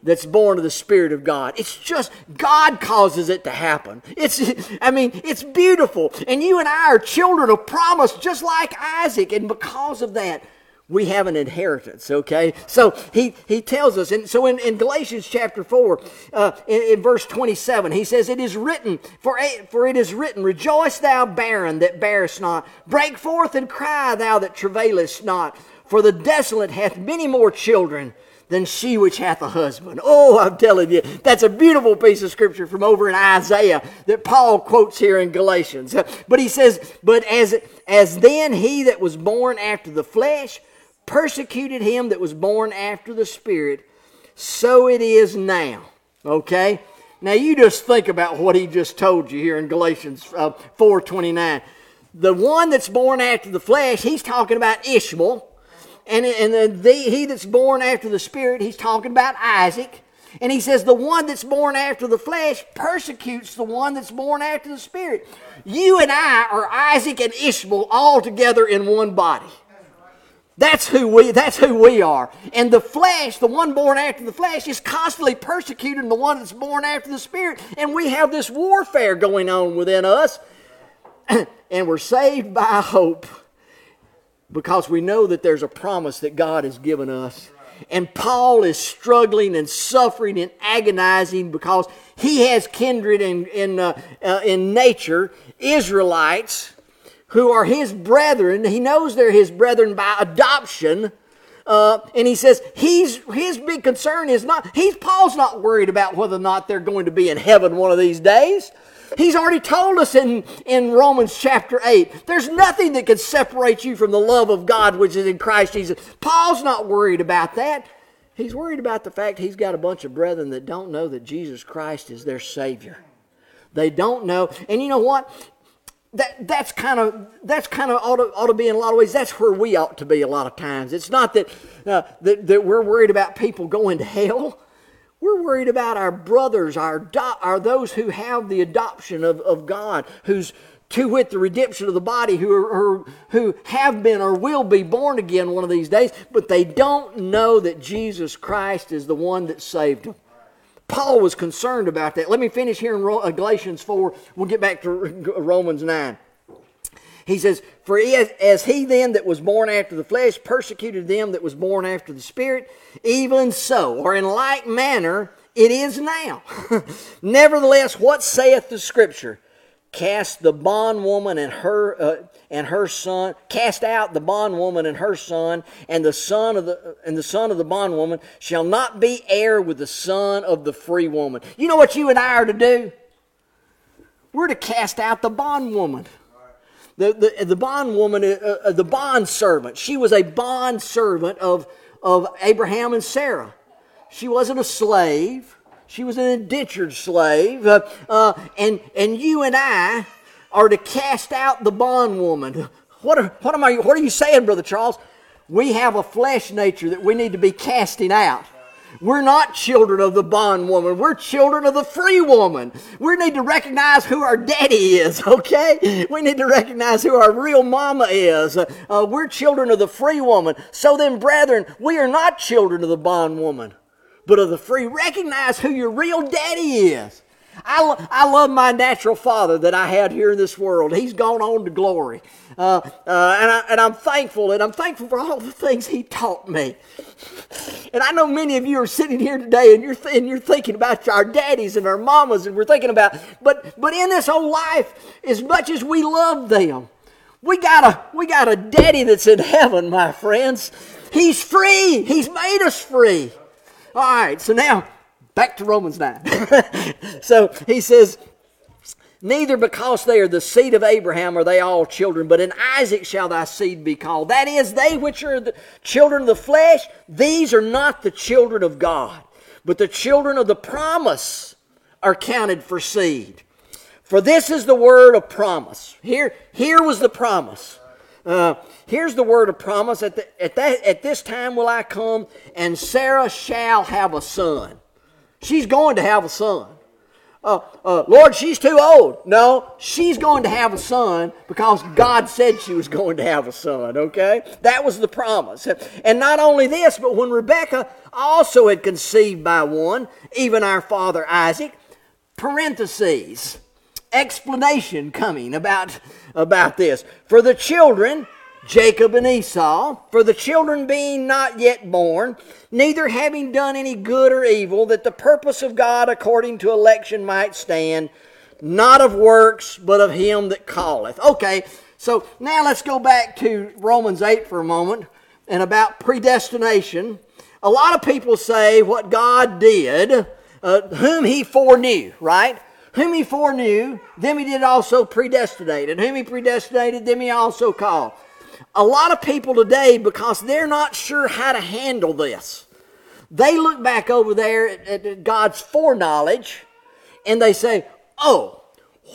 that's born of the Spirit of God. It's just God causes it to happen. It's, I mean, it's beautiful. And you and I are children of promise, just like Isaac. And because of that, we have an inheritance, okay? So he, he tells us, and so in, in Galatians chapter 4, uh, in, in, verse 27, he says, It is written, for, for it is written, Rejoice thou barren that bearest not, break forth and cry thou that travailest not, for the desolate hath many more children than she which hath a husband. Oh, I'm telling you, that's a beautiful piece of scripture from over in Isaiah that Paul quotes here in Galatians. But he says, But as, as then he that was born after the flesh, persecuted him that was born after the Spirit, so it is now. Okay? Now you just think about what he just told you here in Galatians uh, 4.29. The one that's born after the flesh, he's talking about Ishmael. And, and the, the, he that's born after the Spirit, he's talking about Isaac. And he says, the one that's born after the flesh persecutes the one that's born after the Spirit. You and I are Isaac and Ishmael all together in one body. That's who we that's who we are. And the flesh, the one born after the flesh, is constantly persecuting the one that's born after the spirit. And we have this warfare going on within us. and we're saved by hope because we know that there's a promise that God has given us. And Paul is struggling and suffering and agonizing because he has kindred in, in, uh, uh, in nature, Israelites who are his brethren. He knows they're his brethren by adoption. Uh, and he says he's his big concern is not he's Paul's not worried about whether or not they're going to be in heaven one of these days. He's already told us in, in Romans chapter 8 there's nothing that can separate you from the love of God which is in Christ Jesus. Paul's not worried about that. He's worried about the fact he's got a bunch of brethren that don't know that Jesus Christ is their Savior. They don't know. And you know what? that that's kind of that's kind of ought to, ought to be in a lot of ways that's where we ought to be a lot of times it's not that, uh, that that we're worried about people going to hell we're worried about our brothers our do- those who have the adoption of, of god who's to wit the redemption of the body who are, who have been or will be born again one of these days but they don't know that jesus christ is the one that saved them Paul was concerned about that. Let me finish here in uh, Galatians 4. We'll get back to Romans 9. He says, For as he then that was born after the flesh persecuted them that was born after the Spirit, even so, or in like manner, it is now. Nevertheless, what saith the Scripture? Cast the bondwoman and her uh, and her son, cast out the bondwoman and her son, and the son of the and the son of the bondwoman shall not be heir with the son of the free woman. You know what you and I are to do? We're to cast out the bondwoman. The, the, the bondwoman, uh, uh, the bond servant. She was a bond servant of, of Abraham and Sarah. She wasn't a slave. She was an indentured slave. Uh, uh, and, and you and I are to cast out the bondwoman. What are, what, am I, what are you saying, Brother Charles? We have a flesh nature that we need to be casting out. We're not children of the bondwoman. We're children of the free woman. We need to recognize who our daddy is, okay? We need to recognize who our real mama is. Uh, uh, we're children of the free woman. So then, brethren, we are not children of the bondwoman, but of the free. Recognize who your real daddy is. I, lo- I love my natural father that I had here in this world. He's gone on to glory. Uh, uh, and, I, and I'm thankful, and I'm thankful for all the things he taught me. And I know many of you are sitting here today and you're, th- and you're thinking about our daddies and our mamas, and we're thinking about, but, but in this whole life, as much as we love them, we got a, we got a daddy that's in heaven, my friends. He's free. He's made us free. All right, so now Back to Romans 9. so he says, Neither because they are the seed of Abraham are they all children, but in Isaac shall thy seed be called. That is, they which are the children of the flesh, these are not the children of God, but the children of the promise are counted for seed. For this is the word of promise. Here, here was the promise. Uh, here's the word of promise. At, the, at, that, at this time will I come, and Sarah shall have a son. She's going to have a son. Uh, uh, Lord, she's too old. No, she's going to have a son because God said she was going to have a son, okay? That was the promise. And not only this, but when Rebekah also had conceived by one, even our father Isaac, parentheses, explanation coming about, about this. For the children Jacob and Esau, for the children being not yet born, neither having done any good or evil, that the purpose of God according to election might stand, not of works, but of him that calleth. Okay, so now let's go back to Romans 8 for a moment and about predestination. A lot of people say what God did, uh, whom he foreknew, right? Whom he foreknew, them he did also predestinate. And whom he predestinated, them he also called. A lot of people today, because they're not sure how to handle this, they look back over there at, at God's foreknowledge and they say, oh,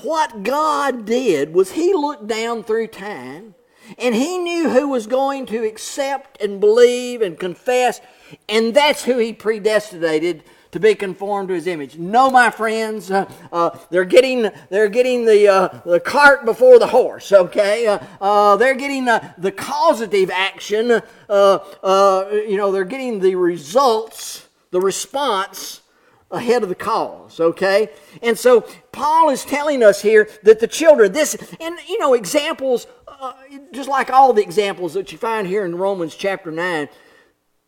what God did was He looked down through time and He knew who was going to accept and believe and confess, and that's who He predestinated to be conformed to his image. No, my friends, uh, uh, they're getting they're getting the uh, the cart before the horse. Okay, uh, uh, they're getting the causative action. Uh, you know, they're getting the results, the response ahead of the cause. Okay, and so Paul is telling us here that the children, this and you know examples, just like all the examples that you find here in Romans chapter nine.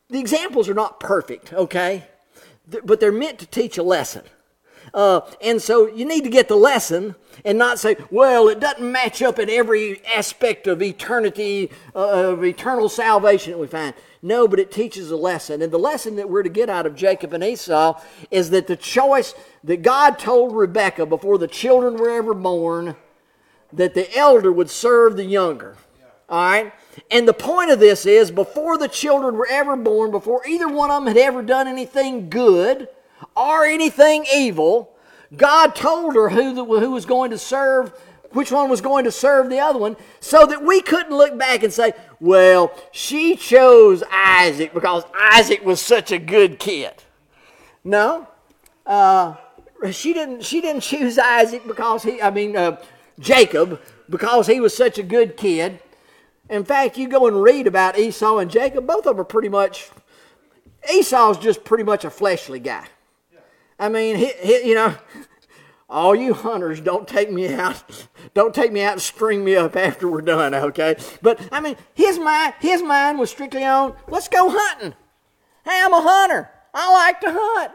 The examples are not perfect, okay? But they're meant to teach a lesson. Uh, and so you need to get the lesson and not say, well, it doesn't match up in every aspect of eternity, uh, of eternal salvation that we find. No, but it teaches a lesson. And the lesson that we're to get out of Jacob and Esau is that the choice that God told Rebekah before the children were ever born, that the elder would serve the younger. All right? And the point of this is before the children were ever born, before either one of them had ever done anything good or anything evil, God told her who, the, who was going to serve, which one was going to serve the other one, so that we couldn't look back and say, well, she chose Isaac because Isaac was such a good kid. No. Uh, she didn't she didn't choose Isaac because he I mean uh, Jacob because he was such a good kid. In fact, you go and read about Esau and Jacob, both of them are pretty much, Esau's just pretty much a fleshly guy. I mean, he, he, you know, all you hunters, don't take me out. Don't take me out and string me up after we're done, okay? But I mean, his mind, his mind was strictly on, let's go hunting. Hey, I'm a hunter. I like to hunt.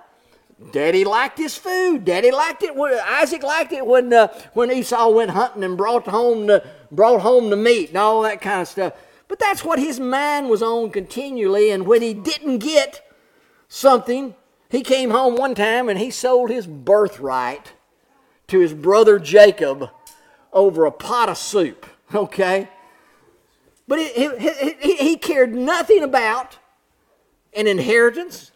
Daddy liked his food. Daddy liked it. When, Isaac liked it when uh, when Esau went hunting and brought home the brought home the meat and all that kind of stuff. But that's what his mind was on continually. And when he didn't get something, he came home one time and he sold his birthright to his brother Jacob over a pot of soup. Okay, but he, he, he cared nothing about an inheritance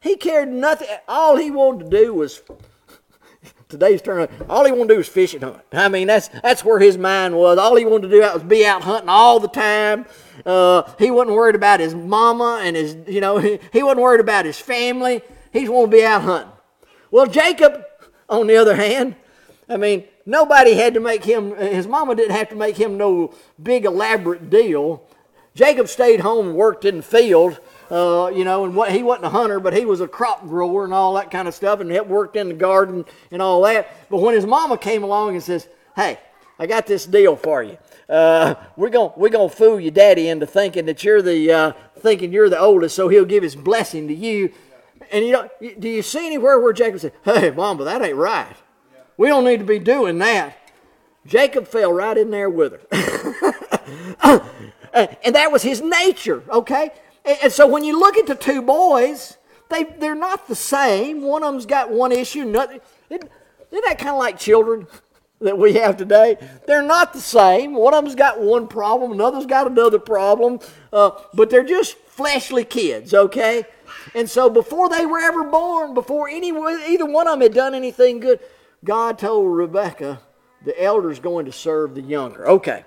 he cared nothing. All he wanted to do was today's turn. All he wanted to do was fish and hunt. I mean, that's that's where his mind was. All he wanted to do was be out hunting all the time. Uh, he wasn't worried about his mama and his, you know, he, he wasn't worried about his family. He just wanted to be out hunting. Well, Jacob, on the other hand, I mean, nobody had to make him. His mama didn't have to make him no big elaborate deal. Jacob stayed home and worked in the field uh, you know, and what he wasn't a hunter, but he was a crop grower and all that kind of stuff, and he worked in the garden and all that. But when his mama came along and says, "Hey, I got this deal for you. Uh, we're gonna we're gonna fool your daddy into thinking that you're the uh, thinking you're the oldest, so he'll give his blessing to you." And you know, do you see anywhere where Jacob said, "Hey, mama, that ain't right. We don't need to be doing that." Jacob fell right in there with her. and that was his nature, okay? And so when you look at the two boys, they, they're not the same. One of them's got one issue. Nothing. Isn't that kind of like children that we have today? They're not the same. One of them's got one problem, another's got another problem, uh, but they're just fleshly kids, okay? And so before they were ever born, before any, either one of them had done anything good, God told Rebekah, the elder's going to serve the younger. Okay.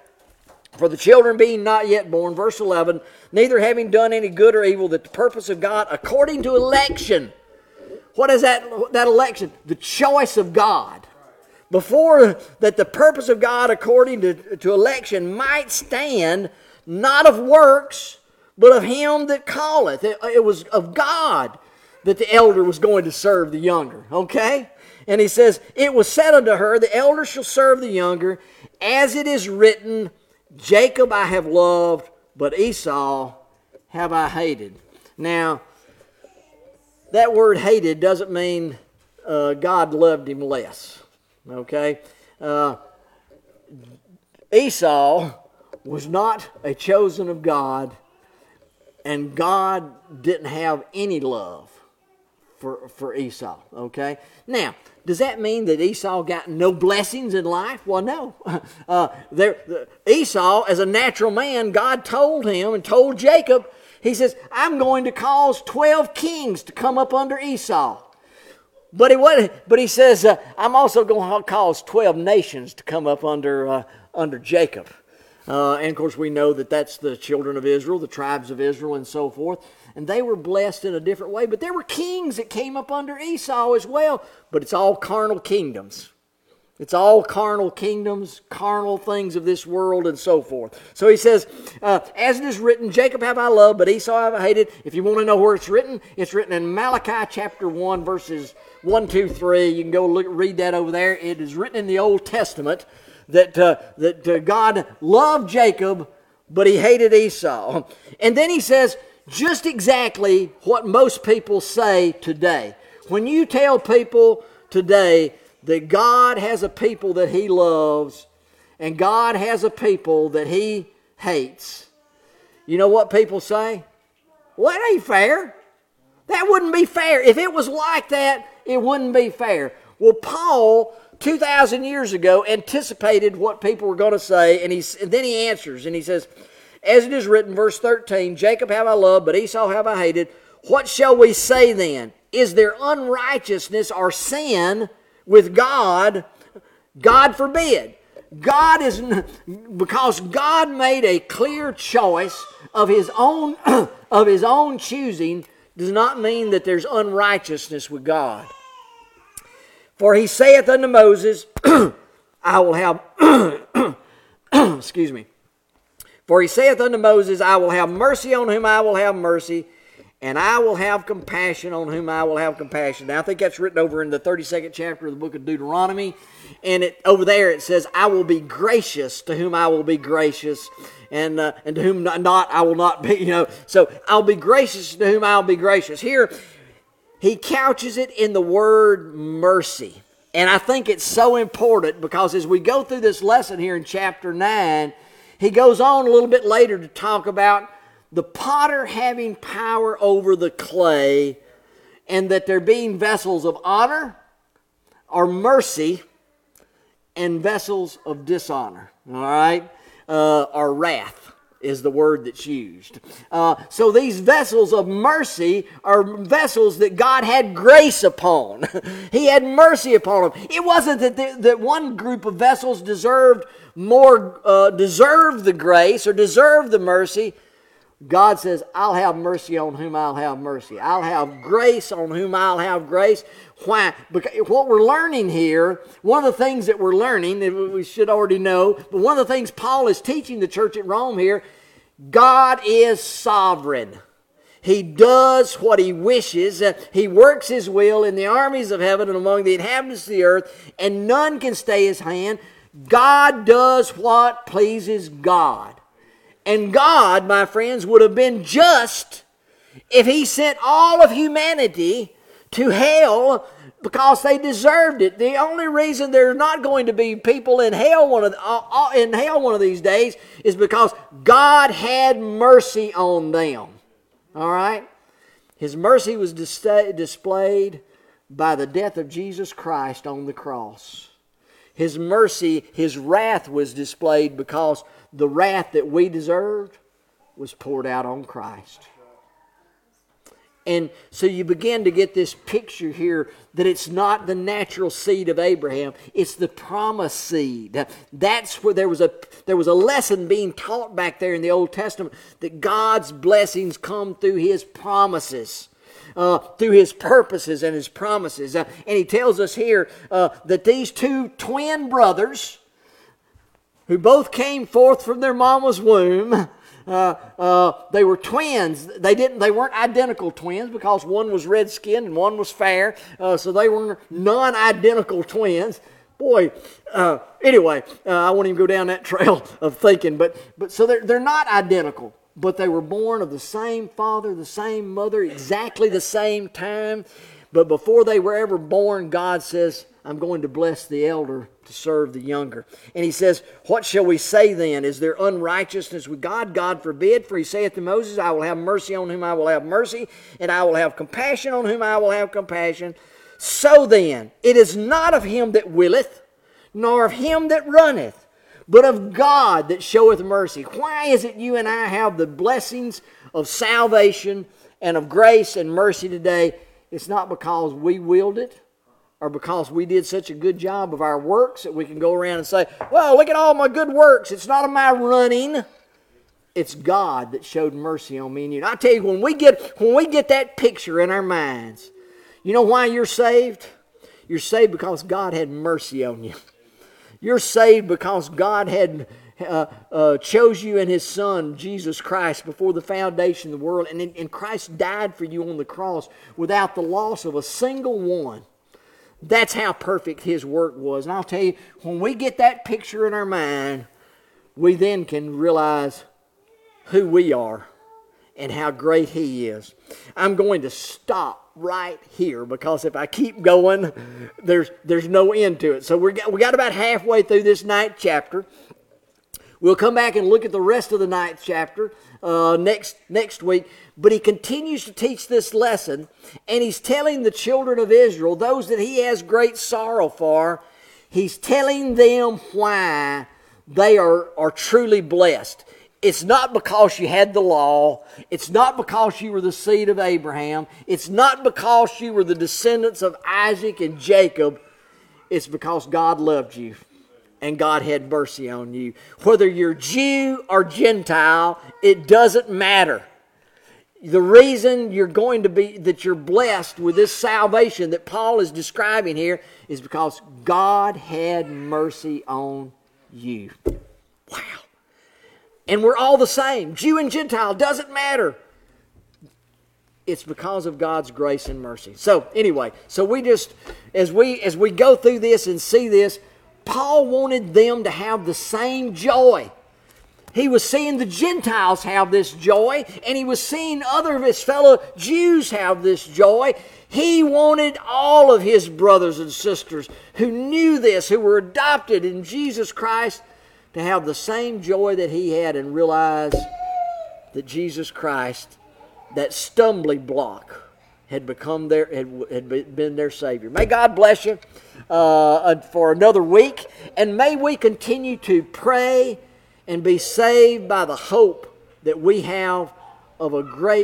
For the children being not yet born, verse 11, neither having done any good or evil, that the purpose of God according to election. What is that, that election? The choice of God. Before that the purpose of God according to, to election might stand, not of works, but of him that calleth. It, it was of God that the elder was going to serve the younger. Okay? And he says, It was said unto her, The elder shall serve the younger, as it is written, Jacob I have loved, but Esau have I hated. Now, that word hated doesn't mean uh, God loved him less. Okay? Uh, Esau was not a chosen of God, and God didn't have any love for, for Esau. Okay? Now, does that mean that Esau got no blessings in life? Well, no. Uh, there, Esau, as a natural man, God told him and told Jacob, He says, I'm going to cause 12 kings to come up under Esau. But he, what, but he says, uh, I'm also going to cause 12 nations to come up under, uh, under Jacob. Uh, and of course, we know that that's the children of Israel, the tribes of Israel, and so forth. And they were blessed in a different way. But there were kings that came up under Esau as well. But it's all carnal kingdoms. It's all carnal kingdoms, carnal things of this world, and so forth. So he says, uh, As it is written, Jacob have I loved, but Esau have I hated. If you want to know where it's written, it's written in Malachi chapter 1, verses 1, 2, 3. You can go look, read that over there. It is written in the Old Testament that, uh, that uh, God loved Jacob, but he hated Esau. And then he says just exactly what most people say today. When you tell people today that God has a people that he loves and God has a people that he hates, you know what people say? Well, that ain't fair. That wouldn't be fair. If it was like that, it wouldn't be fair. Well, Paul 2,000 years ago anticipated what people were going to say, and, he, and then he answers, and he says, As it is written, verse 13, Jacob have I loved, but Esau have I hated. What shall we say then? Is there unrighteousness or sin with God? God forbid. God is, because God made a clear choice of his own, of his own choosing, does not mean that there's unrighteousness with God. For he saith unto Moses, I will have, excuse me. For he saith unto Moses, I will have mercy on whom I will have mercy, and I will have compassion on whom I will have compassion. Now, I think that's written over in the 32nd chapter of the book of Deuteronomy. And it, over there it says, I will be gracious to whom I will be gracious, and, uh, and to whom not, not I will not be, you know. So I'll be gracious to whom I'll be gracious. Here, he couches it in the word mercy. And I think it's so important because as we go through this lesson here in chapter 9, he goes on a little bit later to talk about the potter having power over the clay and that there being vessels of honor or mercy and vessels of dishonor. All right? Uh, or wrath is the word that's used. Uh, so these vessels of mercy are vessels that God had grace upon. he had mercy upon them. It wasn't that, the, that one group of vessels deserved more, uh, deserved the grace or deserved the mercy. God says, I'll have mercy on whom I'll have mercy. I'll have grace on whom I'll have grace. Why? Because what we're learning here, one of the things that we're learning, that we should already know, but one of the things Paul is teaching the church at Rome here, God is sovereign. He does what he wishes. He works his will in the armies of heaven and among the inhabitants of the earth, and none can stay his hand. God does what pleases God. And God, my friends, would have been just if he sent all of humanity to hell because they deserved it. The only reason there's not going to be people in hell one of uh, uh, in hell one of these days is because God had mercy on them. All right, His mercy was dis- displayed by the death of Jesus Christ on the cross. His mercy, His wrath was displayed because the wrath that we deserved was poured out on Christ. And so you begin to get this picture here that it's not the natural seed of Abraham, it's the promised seed. That's where there was a there was a lesson being taught back there in the Old Testament that God's blessings come through his promises. Uh, through his purposes and his promises. Uh, and he tells us here uh, that these two twin brothers, who both came forth from their mama's womb, uh, uh, they were twins. They didn't. They weren't identical twins because one was red skinned and one was fair. Uh, so they were non-identical twins. boy. Uh, anyway, uh, I won't even go down that trail of thinking. But but so they're they're not identical, but they were born of the same father, the same mother, exactly the same time. But before they were ever born, God says, I'm going to bless the elder to serve the younger. And he says, What shall we say then? Is there unrighteousness with God? God forbid. For he saith to Moses, I will have mercy on whom I will have mercy, and I will have compassion on whom I will have compassion. So then, it is not of him that willeth, nor of him that runneth, but of God that showeth mercy. Why is it you and I have the blessings of salvation and of grace and mercy today? It's not because we willed it or because we did such a good job of our works that we can go around and say, well, look at all my good works. It's not of my running. It's God that showed mercy on me and you. And I tell you, when we get when we get that picture in our minds, you know why you're saved? You're saved because God had mercy on you. You're saved because God had uh, uh, chose you in His Son, Jesus Christ, before the foundation of the world. And, and Christ died for you on the cross without the loss of a single one. That's how perfect His work was. And I'll tell you, when we get that picture in our mind, we then can realize who we are and how great He is. I'm going to stop right here because if I keep going, there's there's no end to it. So we got we got about halfway through this ninth chapter. We'll come back and look at the rest of the ninth chapter uh, next next week. But he continues to teach this lesson, and he's telling the children of Israel, those that he has great sorrow for, he's telling them why they are, are truly blessed. It's not because you had the law. It's not because you were the seed of Abraham. It's not because you were the descendants of Isaac and Jacob. It's because God loved you and God had mercy on you. Whether you're Jew or Gentile, it doesn't matter. The reason you're going to be, that you're blessed with this salvation that Paul is describing here is because God had mercy on you. Wow. And we're all the same. Jew and Gentile, doesn't matter. It's because of God's grace and mercy. So anyway, so we just as we as we go through this and see this, Paul wanted them to have the same joy. He was seeing the Gentiles have this joy, and he was seeing other of his fellow Jews have this joy. He wanted all of his brothers and sisters who knew this, who were adopted in Jesus Christ, to have the same joy that he had and realize that Jesus Christ, that stumbling block, had become their had, had been their savior. May God bless you uh, for another week, and may we continue to pray and be saved by the hope that we have of a great